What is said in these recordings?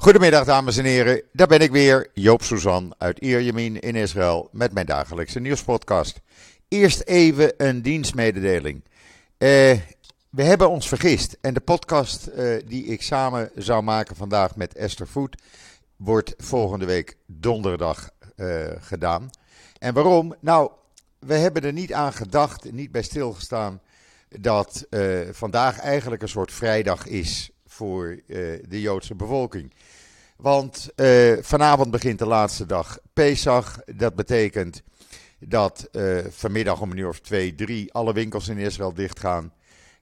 Goedemiddag dames en heren, daar ben ik weer, Joop Suzan uit Ierjemien in Israël met mijn dagelijkse nieuwspodcast. Eerst even een dienstmededeling. Eh, we hebben ons vergist en de podcast eh, die ik samen zou maken vandaag met Esther Voet wordt volgende week donderdag eh, gedaan. En waarom? Nou, we hebben er niet aan gedacht, niet bij stilgestaan dat vandaag eigenlijk een soort vrijdag is voor eh, de Joodse bevolking. Want eh, vanavond begint de laatste dag Pesach. Dat betekent dat eh, vanmiddag om een uur of twee, drie alle winkels in Israël dichtgaan.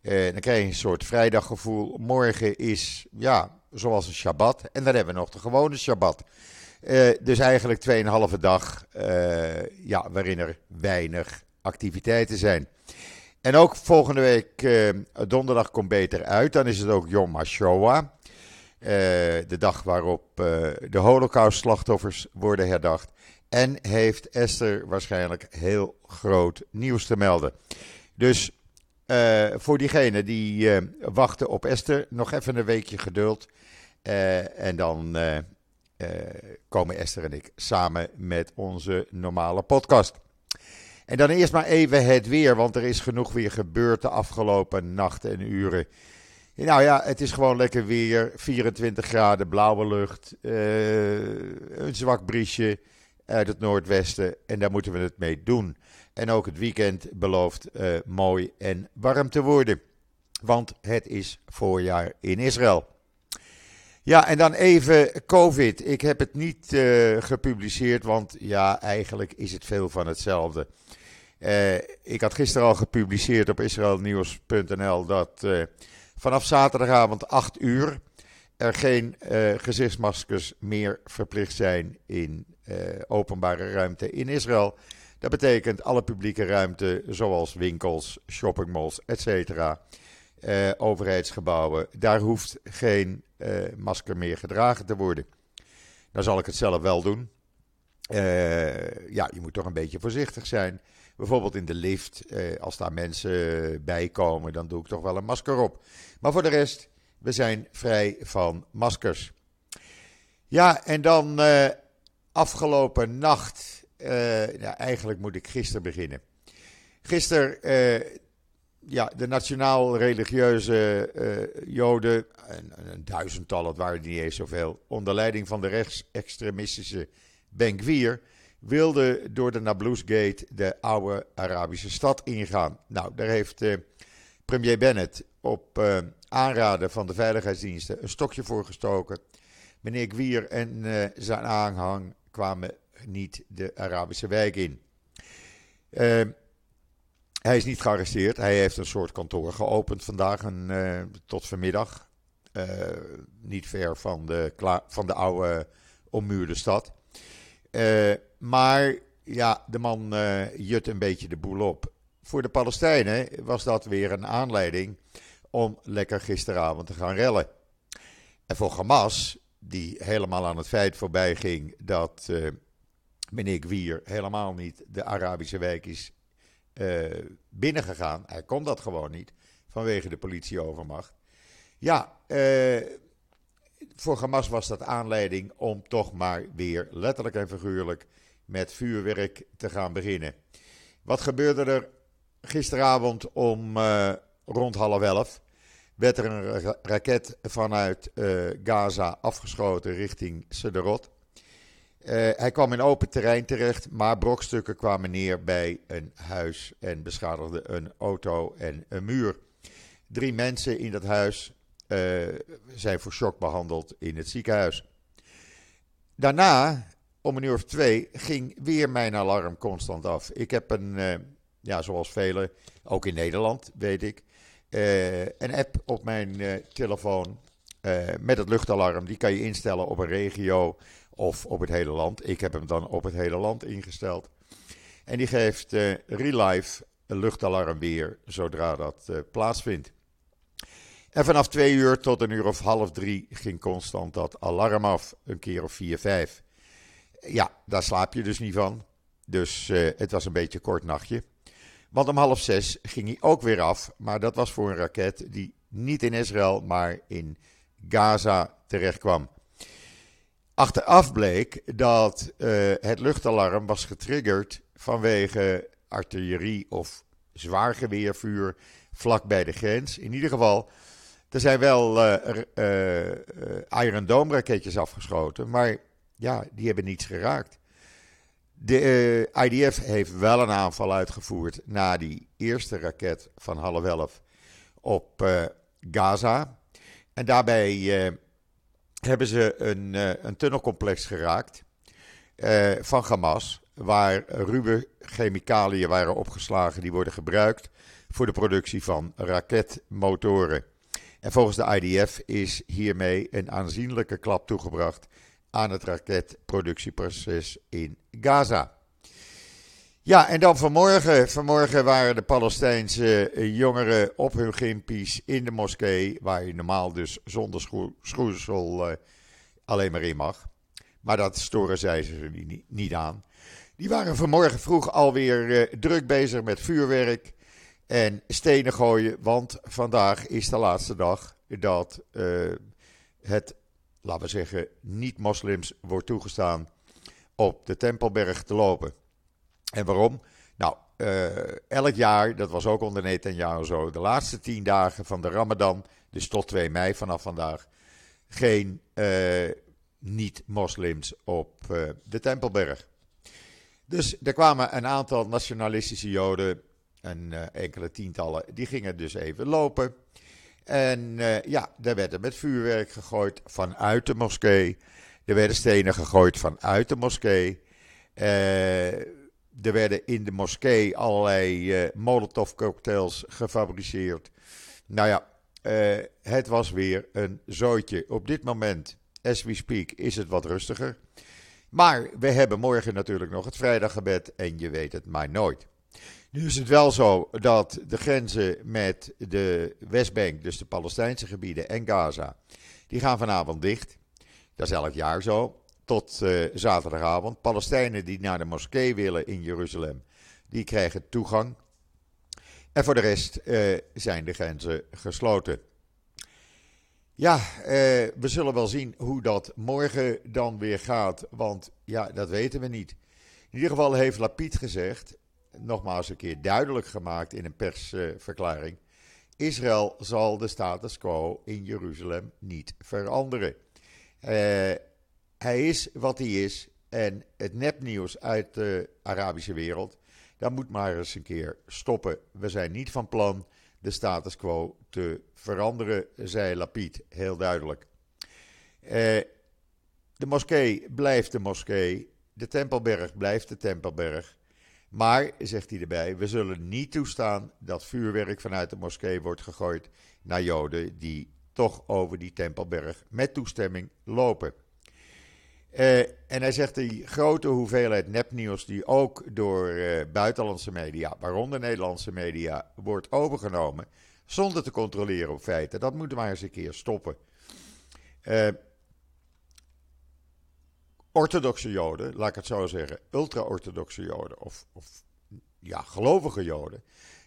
Eh, dan krijg je een soort vrijdaggevoel. Morgen is, ja, zoals een Shabbat. En dan hebben we nog de gewone Shabbat. Dus eigenlijk 2,5 dag eh, ja, waarin er weinig activiteiten zijn. En ook volgende week, eh, donderdag, komt beter uit. Dan is het ook Yom HaShoah. Eh, de dag waarop eh, de Holocaust-slachtoffers worden herdacht. En heeft Esther waarschijnlijk heel groot nieuws te melden. Dus voor diegenen die wachten op Esther, nog even een weekje geduld. En dan komen Esther en ik samen met onze normale podcast. En dan eerst maar even het weer, want er is genoeg weer gebeurd de afgelopen nachten en uren. Nou ja, het is gewoon lekker weer. 24 graden, blauwe lucht. eh, een zwak briesje uit het noordwesten. En daar moeten we het mee doen. En ook het weekend belooft eh, mooi en warm te worden. Want het is voorjaar in Israël. Ja, en dan even COVID. Ik heb het niet eh, gepubliceerd, want ja, eigenlijk is het veel van hetzelfde. Eh, ik had gisteren al gepubliceerd op israelnieuws.nl dat eh, vanaf zaterdagavond 8 uur er geen eh, gezichtsmaskers meer verplicht zijn in openbare ruimte in Israël. Dat betekent alle publieke ruimte, zoals winkels, shoppingmalls, etc. overheidsgebouwen, daar hoeft geen masker meer gedragen te worden. Dan zal ik het zelf wel doen. Ja, je moet toch een beetje voorzichtig zijn. Bijvoorbeeld in de lift, eh, als daar mensen bij komen, dan doe ik toch wel een masker op. Maar voor de rest, we zijn vrij van maskers. Ja, en dan eh, afgelopen nacht, eh, eigenlijk moet ik gisteren beginnen. Gisteren, eh, ja, de nationaal-religieuze eh, Joden, een, een duizendtal, het waren niet eens zoveel, onder leiding van de rechtsextremistische Ben Gvir, wilden door de Nablusgate de oude Arabische stad ingaan. Nou, daar heeft eh, premier Bennett op eh, aanraden van de veiligheidsdiensten een stokje voor gestoken. Meneer Gwier en eh, zijn aanhang kwamen niet de Arabische wijk in. Eh, hij is niet gearresteerd. Hij heeft een soort kantoor geopend vandaag en, tot vanmiddag. Niet ver van de, van de oude ommuurde stad. Eh, maar ja, de man eh, jut een beetje de boel op. Voor de Palestijnen was dat weer een aanleiding om lekker gisteravond te gaan rellen. En voor Hamas, die helemaal aan het feit voorbij ging dat eh, meneer Gwier helemaal niet de Arabische wijk is eh, binnengegaan. Hij kon dat gewoon niet vanwege de politieovermacht. Ja, voor Hamas was dat aanleiding om toch maar weer letterlijk en figuurlijk met vuurwerk te gaan beginnen. Wat gebeurde er gisteravond om eh, rond half elf? Werd er een ra- raket vanuit eh, Gaza afgeschoten richting Sderot. Eh, hij kwam in open terrein terecht, maar brokstukken kwamen neer bij een huis en beschadigden een auto en een muur. Drie mensen in dat huis zijn voor shock behandeld in het ziekenhuis. Daarna, om een uur of twee, ging weer mijn alarm constant af. Ik heb een, eh, ja, zoals velen, ook in Nederland, weet ik, eh, een app op mijn eh, telefoon met het luchtalarm. Die kan je instellen op een regio of op het hele land. Ik heb hem dan op het hele land ingesteld. En die geeft relive een luchtalarm weer zodra dat plaatsvindt. En vanaf twee uur tot een uur of half drie ging constant dat alarm af. Een keer of vier, vijf. Ja, daar slaap je dus niet van. Dus eh, het was een beetje een kort nachtje. Want om half zes ging hij ook weer af. Maar dat was voor een raket die niet in Israël, maar in Gaza terecht kwam. Achteraf bleek dat het luchtalarm was getriggerd vanwege artillerie of zwaargeweervuur vlak bij de grens. In ieder geval, er zijn wel Iron Dome raketjes afgeschoten, maar ja, die hebben niets geraakt. De IDF heeft wel een aanval uitgevoerd na die eerste raket van half elf op Gaza. En daarbij hebben ze een, een tunnelcomplex geraakt van Hamas waar ruwe chemicaliën waren opgeslagen die worden gebruikt voor de productie van raketmotoren. En volgens de IDF is hiermee een aanzienlijke klap toegebracht aan het raketproductieproces in Gaza. Ja, en dan vanmorgen. Vanmorgen waren de Palestijnse jongeren op hun gimpies in de moskee, waar je normaal dus zonder schoeisel uh, alleen maar in mag. Maar dat storen zij ze niet, niet aan. Die waren vanmorgen vroeg alweer uh, druk bezig met vuurwerk en stenen gooien. Want vandaag is de laatste dag dat het, laten we zeggen, niet-moslims wordt toegestaan op de Tempelberg te lopen. En waarom? Nou, uh, elk jaar, dat was ook onder Netanyahu zo, de laatste tien dagen van de Ramadan, dus tot 2 mei vanaf vandaag, geen niet-moslims op de Tempelberg. Dus er kwamen een aantal nationalistische Joden, en enkele tientallen, die gingen dus even lopen. En uh, ja, daar werd er met vuurwerk gegooid vanuit de moskee. Er werden stenen gegooid vanuit de moskee. Uh, er werden in de moskee allerlei uh, molotovcocktails gefabriceerd. Nou ja, het was weer een zooitje. Op dit moment, as we speak, is het wat rustiger. Maar we hebben morgen natuurlijk nog het vrijdaggebed en je weet het maar nooit. Nu is het wel zo dat de grenzen met de Westbank, dus de Palestijnse gebieden en Gaza, die gaan vanavond dicht. Dat is elk jaar zo. Tot uh, zaterdagavond. Palestijnen die naar de moskee willen in Jeruzalem, die krijgen toegang. En voor de rest uh, zijn de grenzen gesloten. Ja, eh, we zullen wel zien hoe dat morgen dan weer gaat. Want ja, dat weten we niet. In ieder geval heeft Lapid gezegd, nogmaals een keer duidelijk gemaakt in een persverklaring. Israël zal de status quo in Jeruzalem niet veranderen. Uh, hij is wat hij is. En het nepnieuws uit de Arabische wereld, dat moet maar eens een keer stoppen. We zijn niet van plan de status quo te veranderen, zei Lapid heel duidelijk. Eh, de moskee blijft de moskee, de Tempelberg blijft de Tempelberg. Maar, zegt hij erbij, we zullen niet toestaan dat vuurwerk vanuit de moskee wordt gegooid naar Joden die toch over die Tempelberg met toestemming lopen. Uh, en hij zegt die grote hoeveelheid nepnieuws die ook door uh, buitenlandse media, waaronder Nederlandse media, wordt overgenomen, zonder te controleren op feiten, dat moeten we maar eens een keer stoppen. Uh, orthodoxe Joden, laat ik het zo zeggen, ultra-orthodoxe Joden, of, of ja, gelovige Joden,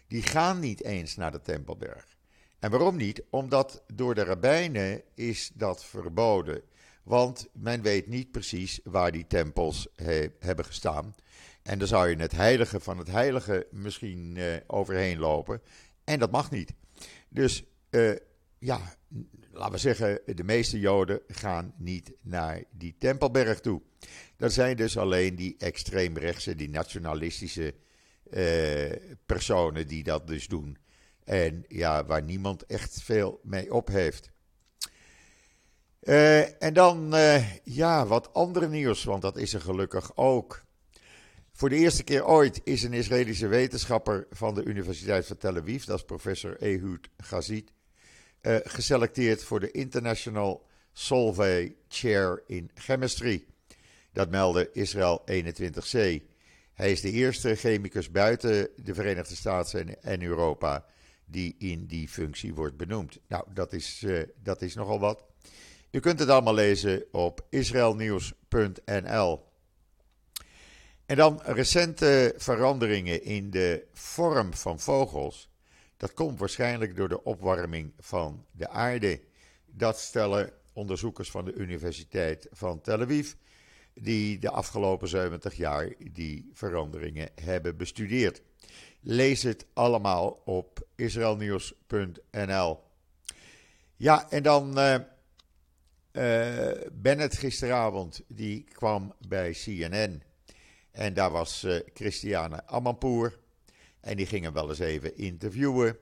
die gaan niet eens naar de Tempelberg. En waarom niet? Omdat door de rabbijnen is dat verboden. Want men weet niet precies waar die tempels he, hebben gestaan. En dan zou je het heilige van het heilige misschien uh, overheen lopen. En dat mag niet. Dus uh, ja, laten we zeggen, de meeste Joden gaan niet naar die Tempelberg toe. Dat zijn dus alleen die extreemrechtse, die nationalistische uh, personen die dat dus doen. En ja, waar niemand echt veel mee op heeft. Uh, en dan, uh, ja, wat andere nieuws, want dat is er gelukkig ook. Voor de eerste keer ooit is een Israëlische wetenschapper van de Universiteit van Tel Aviv, dat is professor Ehud Gazit, uh, geselecteerd voor de International Solvay Chair in Chemistry. Dat meldde Israël 21C. Hij is de eerste chemicus buiten de Verenigde Staten en Europa die in die functie wordt benoemd. Nou, dat is, dat is nogal wat. U kunt het allemaal lezen op israelnieuws.nl. En dan recente veranderingen in de vorm van vogels. Dat komt waarschijnlijk door de opwarming van de aarde. Dat stellen onderzoekers van de Universiteit van Tel Aviv, die de afgelopen 70 jaar die veranderingen hebben bestudeerd. Lees het allemaal op israelnieuws.nl. Ja, en dan uh, uh, Bennett gisteravond, die kwam bij CNN. En daar was uh, Christiane Amanpour. En die ging hem wel eens even interviewen.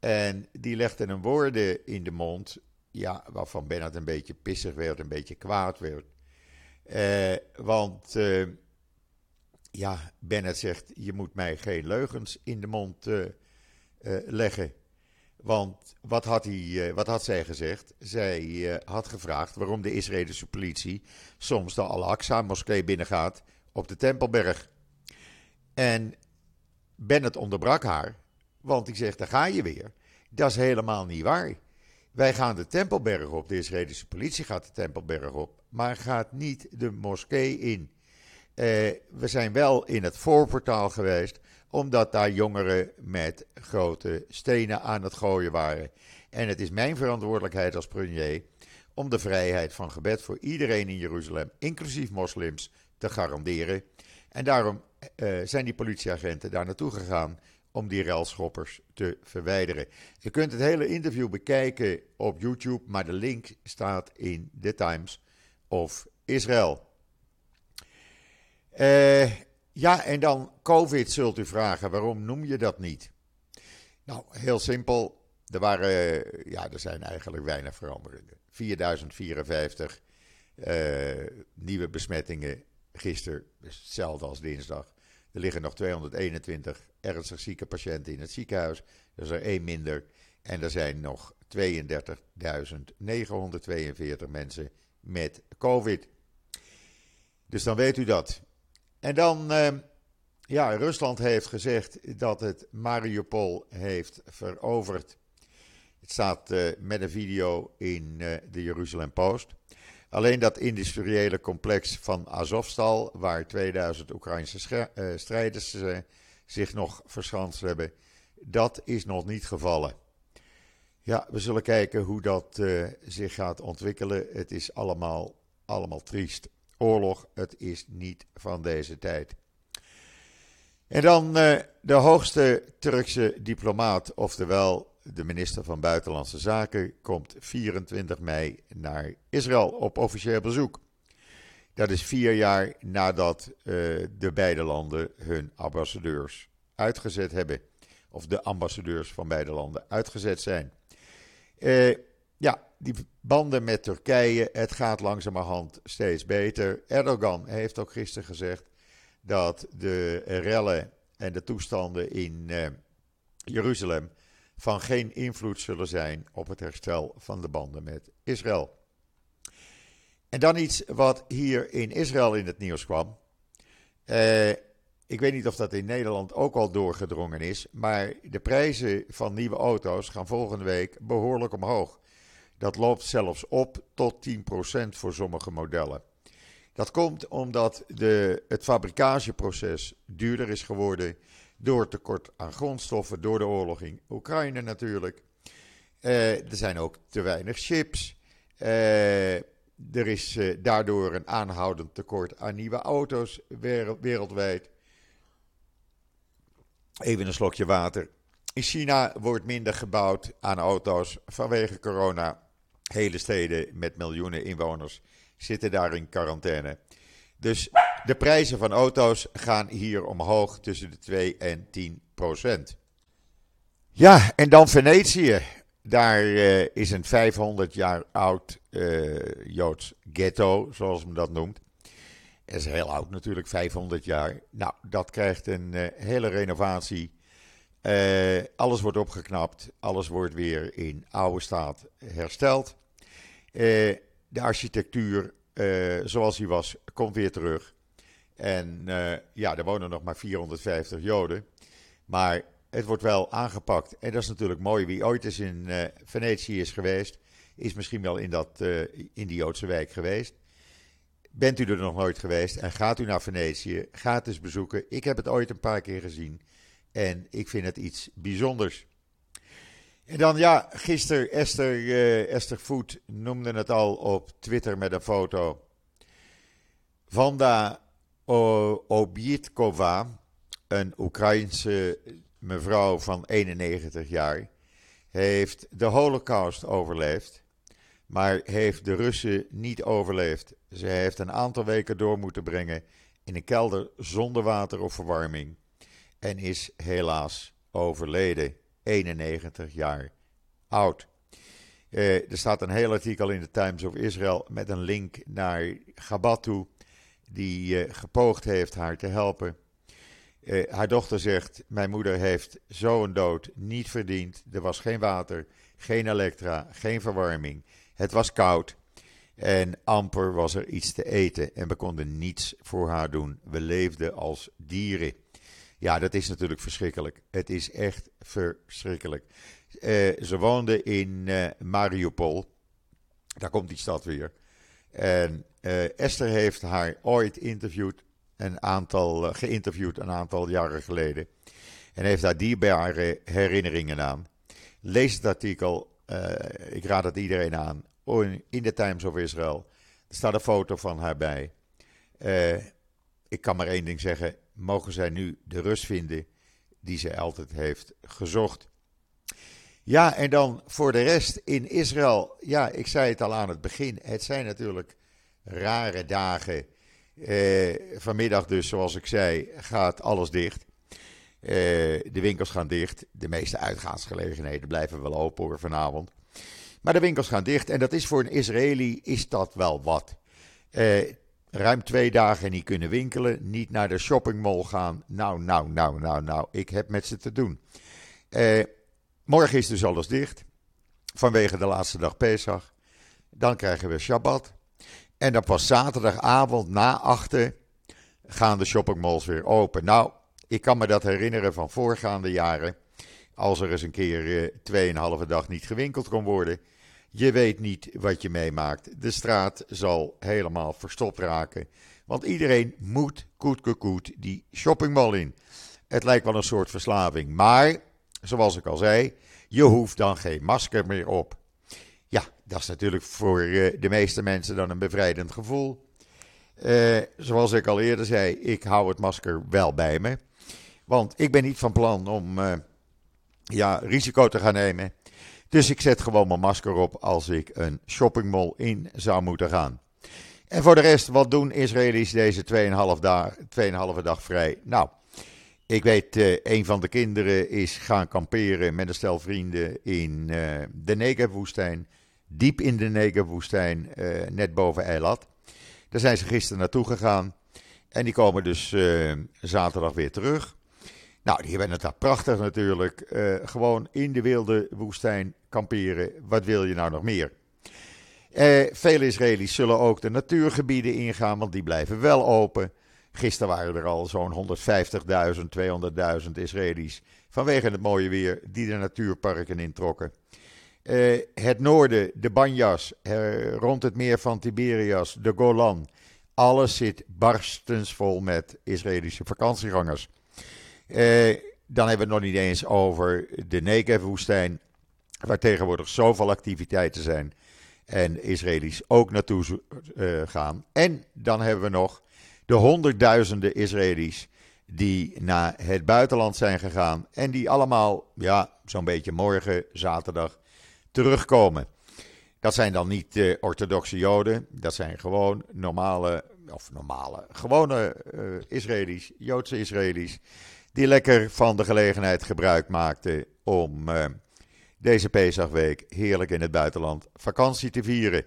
En die legde hem woorden in de mond. Ja, waarvan Bennett een beetje pissig werd, een beetje kwaad werd. want ja, Bennett zegt: Je moet mij geen leugens in de mond uh, leggen. Want wat had, hij, wat had zij gezegd? Zij had gevraagd waarom de Israëlische politie soms de Al-Aqsa-moskee binnengaat op de Tempelberg. En Bennett onderbrak haar, want die zegt: Daar ga je weer. Dat is helemaal niet waar. Wij gaan de Tempelberg op, de Israëlische politie gaat de Tempelberg op, maar gaat niet de moskee in. Uh, we zijn wel in het voorportaal geweest, omdat daar jongeren met grote stenen aan het gooien waren. En het is mijn verantwoordelijkheid als premier om de vrijheid van gebed voor iedereen in Jeruzalem, inclusief moslims, te garanderen. En daarom uh, zijn die politieagenten daar naartoe gegaan om die relschoppers te verwijderen. Je kunt het hele interview bekijken op YouTube, maar de link staat in The Times of Israel. Uh, ja, en dan COVID zult u vragen, waarom noem je dat niet? Nou, heel simpel. Er, waren, ja, er zijn eigenlijk weinig veranderingen. 4054 uh, eh, nieuwe besmettingen gisteren, hetzelfde als dinsdag. Er liggen nog 221 ernstig zieke patiënten in het ziekenhuis. Dat is er één minder. En er zijn nog 32.942 mensen met COVID. Dus dan weet u dat. En dan, uh, ja, Rusland heeft gezegd dat het Mariupol heeft veroverd. Het staat uh, met een video in uh, de Jeruzalem Post. Alleen dat industriële complex van Azovstal, waar 2000 Oekraïnse strijders zich nog verschanst hebben, dat is nog niet gevallen. Ja, we zullen kijken hoe dat zich gaat ontwikkelen. Het is allemaal, allemaal triest oorlog. Het is niet van deze tijd. En dan de hoogste Turkse diplomaat, oftewel de minister van Buitenlandse Zaken, komt 24 mei naar Israël op officieel bezoek. Dat is vier jaar nadat uh, de beide landen hun ambassadeurs uitgezet hebben. Of de ambassadeurs van beide landen uitgezet zijn. Uh, ja, die banden met Turkije, het gaat langzamerhand steeds beter. Erdogan heeft ook gisteren gezegd dat de rellen en de toestanden in uh, Jeruzalem van geen invloed zullen zijn op het herstel van de banden met Israël. En dan iets wat hier in Israël in het nieuws kwam. Uh, ik weet niet of dat in Nederland ook al doorgedrongen is, maar de prijzen van nieuwe auto's gaan volgende week behoorlijk omhoog. Dat loopt zelfs op tot 10% voor sommige modellen. Dat komt omdat de, het fabrikageproces duurder is geworden door tekort aan grondstoffen, door de oorlog in Oekraïne natuurlijk. Uh, er zijn ook te weinig chips. Uh, er is uh, daardoor een aanhoudend tekort aan nieuwe auto's wereldwijd. Even een slokje water. In China wordt minder gebouwd aan auto's vanwege corona. Hele steden met miljoenen inwoners zitten daar in quarantaine. Dus de prijzen van auto's gaan hier omhoog tussen de 2 en 10 procent. Ja, en dan Venetië. Daar uh, is een 500 jaar oud uh, Joods ghetto, zoals men dat noemt. Dat is heel oud natuurlijk, 500 jaar. Nou, dat krijgt een uh, hele renovatie. alles wordt opgeknapt, alles wordt weer in oude staat hersteld. Eh, de architectuur eh, zoals die was, komt weer terug. En uh, ja, er wonen nog maar 450 Joden. Maar het wordt wel aangepakt. En dat is natuurlijk mooi. Wie ooit eens in uh, Venetië is geweest, is misschien wel in, dat, in die Joodse wijk geweest. Bent u er nog nooit geweest en gaat u naar Venetië, ga het eens bezoeken. Ik heb het ooit een paar keer gezien en ik vind het iets bijzonders. En dan ja, gisteren Esther, uh, Esther Voet noemde het al op Twitter met een foto. Vanda Obietkova, een Oekraïense mevrouw van 91 jaar, heeft de Holocaust overleefd, maar heeft de Russen niet overleefd. Ze heeft een aantal weken door moeten brengen in een kelder zonder water of verwarming en is helaas overleden. 91 jaar oud. Uh, er staat een heel artikel in de Times of Israel met een link naar Gabatu, die uh, gepoogd heeft haar te helpen. Uh, haar dochter zegt: Mijn moeder heeft zo'n dood niet verdiend. Er was geen water, geen elektra, geen verwarming. Het was koud. En amper was er iets te eten. En we konden niets voor haar doen. We leefden als dieren. Ja, dat is natuurlijk verschrikkelijk. Het is echt verschrikkelijk. Uh, ze woonde in uh, Mariupol. Daar komt die stad weer. En uh, Esther heeft haar ooit interviewd, een aantal, geïnterviewd een aantal jaren geleden. En heeft daar dierbare herinneringen aan. Lees het artikel, ik raad het iedereen aan, in de Times of Israel. Er staat een foto van haar bij. ik kan maar één ding zeggen, mogen zij nu de rust vinden die zij altijd heeft gezocht. Ja, en dan voor de rest in Israël. Ja, ik zei het al aan het begin. Het zijn natuurlijk rare dagen. Eh, vanmiddag dus, zoals ik zei, gaat alles dicht. Eh, de winkels gaan dicht. De meeste uitgaansgelegenheden blijven wel open hoor, vanavond. Maar de winkels gaan dicht. En dat is voor een Israëli is dat wel wat. Eh, ruim twee dagen niet kunnen winkelen, niet naar de shoppingmall gaan. Nou, nou, nou, nou, nou, ik heb met ze te doen. Eh, morgen is dus alles dicht, vanwege de laatste dag Pesach. Dan krijgen we Shabbat. En dan pas zaterdagavond na achten gaan de shoppingmalls weer open. Nou, ik kan me dat herinneren van voorgaande jaren. Als er eens een keer uh, tweeënhalve dag niet gewinkeld kon worden je weet niet wat je meemaakt. De straat zal helemaal verstopt raken. Want iedereen moet koet koet die shoppingmall in. Het lijkt wel een soort verslaving. Maar, zoals ik al zei, je hoeft dan geen masker meer op. Ja, dat is natuurlijk voor eh, de meeste mensen dan een bevrijdend gevoel. Uh, zoals ik al eerder zei, ik hou het masker wel bij me. Want ik ben niet van plan om uh, ja, risico te gaan nemen. Dus ik zet gewoon mijn masker op als ik een shoppingmall in zou moeten gaan. En voor de rest, wat doen Israëli's deze 2,5 dag, 2,5 dag vrij? Nou, ik weet, uh, een van de kinderen is gaan kamperen met een stel vrienden in uh, de Negev-woestijn. Diep in de Negev-woestijn, uh, net boven Eilat. Daar zijn ze gisteren naartoe gegaan. En die komen dus zaterdag weer terug. Nou, die hebben het daar prachtig natuurlijk. Uh, gewoon in de wilde woestijn kamperen. Wat wil je nou nog meer? Uh, vele Israëli's zullen ook de natuurgebieden ingaan, want die blijven wel open. Gisteren waren er al zo'n 150.000, 200.000 Israëli's vanwege het mooie weer die de natuurparken introkken. Uh, het noorden, de Banjas, rond het meer van Tiberias, de Golan. Alles zit barstensvol met Israëlische vakantiegangers. Eh, dan hebben we het nog niet eens over de Negev-woestijn, waar tegenwoordig zoveel activiteiten zijn en Israëli's ook naartoe uh, gaan. En dan hebben we nog de honderdduizenden Israëli's die naar het buitenland zijn gegaan en die allemaal, ja, zo'n beetje morgen, zaterdag, terugkomen. Dat zijn dan niet uh, orthodoxe Joden, dat zijn gewoon normale, of normale, gewone uh, Israëli's, Joodse Israëli's, die lekker van de gelegenheid gebruik maakte om uh, deze Pesachweek heerlijk in het buitenland vakantie te vieren.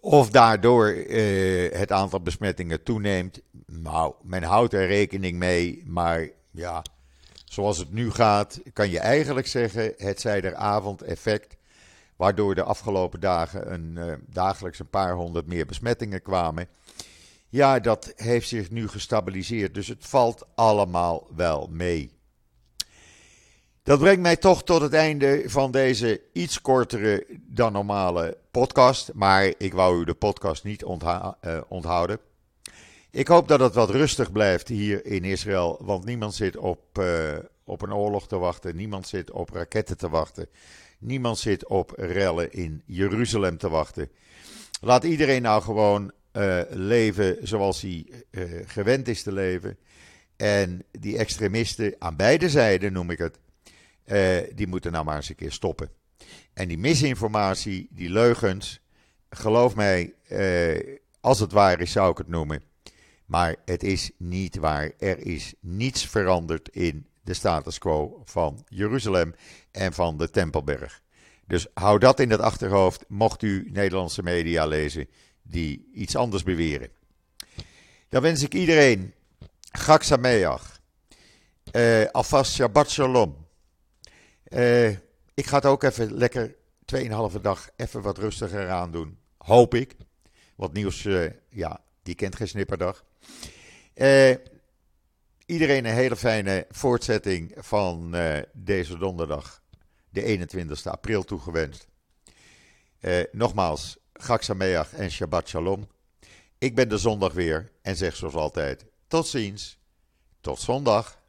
Of daardoor uh, het aantal besmettingen toeneemt, nou, men houdt er rekening mee, maar ja, zoals het nu gaat, kan je eigenlijk zeggen, het zij er avondeffect, waardoor de afgelopen dagen een, uh, dagelijks een paar honderd meer besmettingen kwamen. Ja, dat heeft zich nu gestabiliseerd. Dus het valt allemaal wel mee. Dat brengt mij toch tot het einde van deze iets kortere dan normale podcast. Maar ik wou u de podcast niet uh, onthouden. Ik hoop dat het wat rustig blijft hier in Israël. Want niemand zit op, uh, op een oorlog te wachten. Niemand zit op raketten te wachten. Niemand zit op rellen in Jeruzalem te wachten. Laat iedereen nou gewoon uh, leven zoals hij uh, gewend is te leven. En die extremisten aan beide zijden, noem ik het, uh, die moeten nou maar eens een keer stoppen. En die misinformatie, die leugens, geloof mij, als het waar is, zou ik het noemen. Maar het is niet waar. Er is niets veranderd in de status quo van Jeruzalem en van de Tempelberg. Dus hou dat in het achterhoofd, mocht u Nederlandse media lezen die iets anders beweren. Dan wens ik iedereen Chag Sameach, uh, Shabbat Shalom. Uh, ik ga het ook even lekker 2,5 dag even wat rustiger aan doen. Hoop ik. Want nieuws, uh, ja, die kent geen snipperdag. Iedereen een hele fijne voortzetting van deze donderdag, de 21 april, toegewenst. Nogmaals, Gak en Shabbat Shalom. Ik ben de zondag weer en zeg zoals altijd: tot ziens, tot zondag.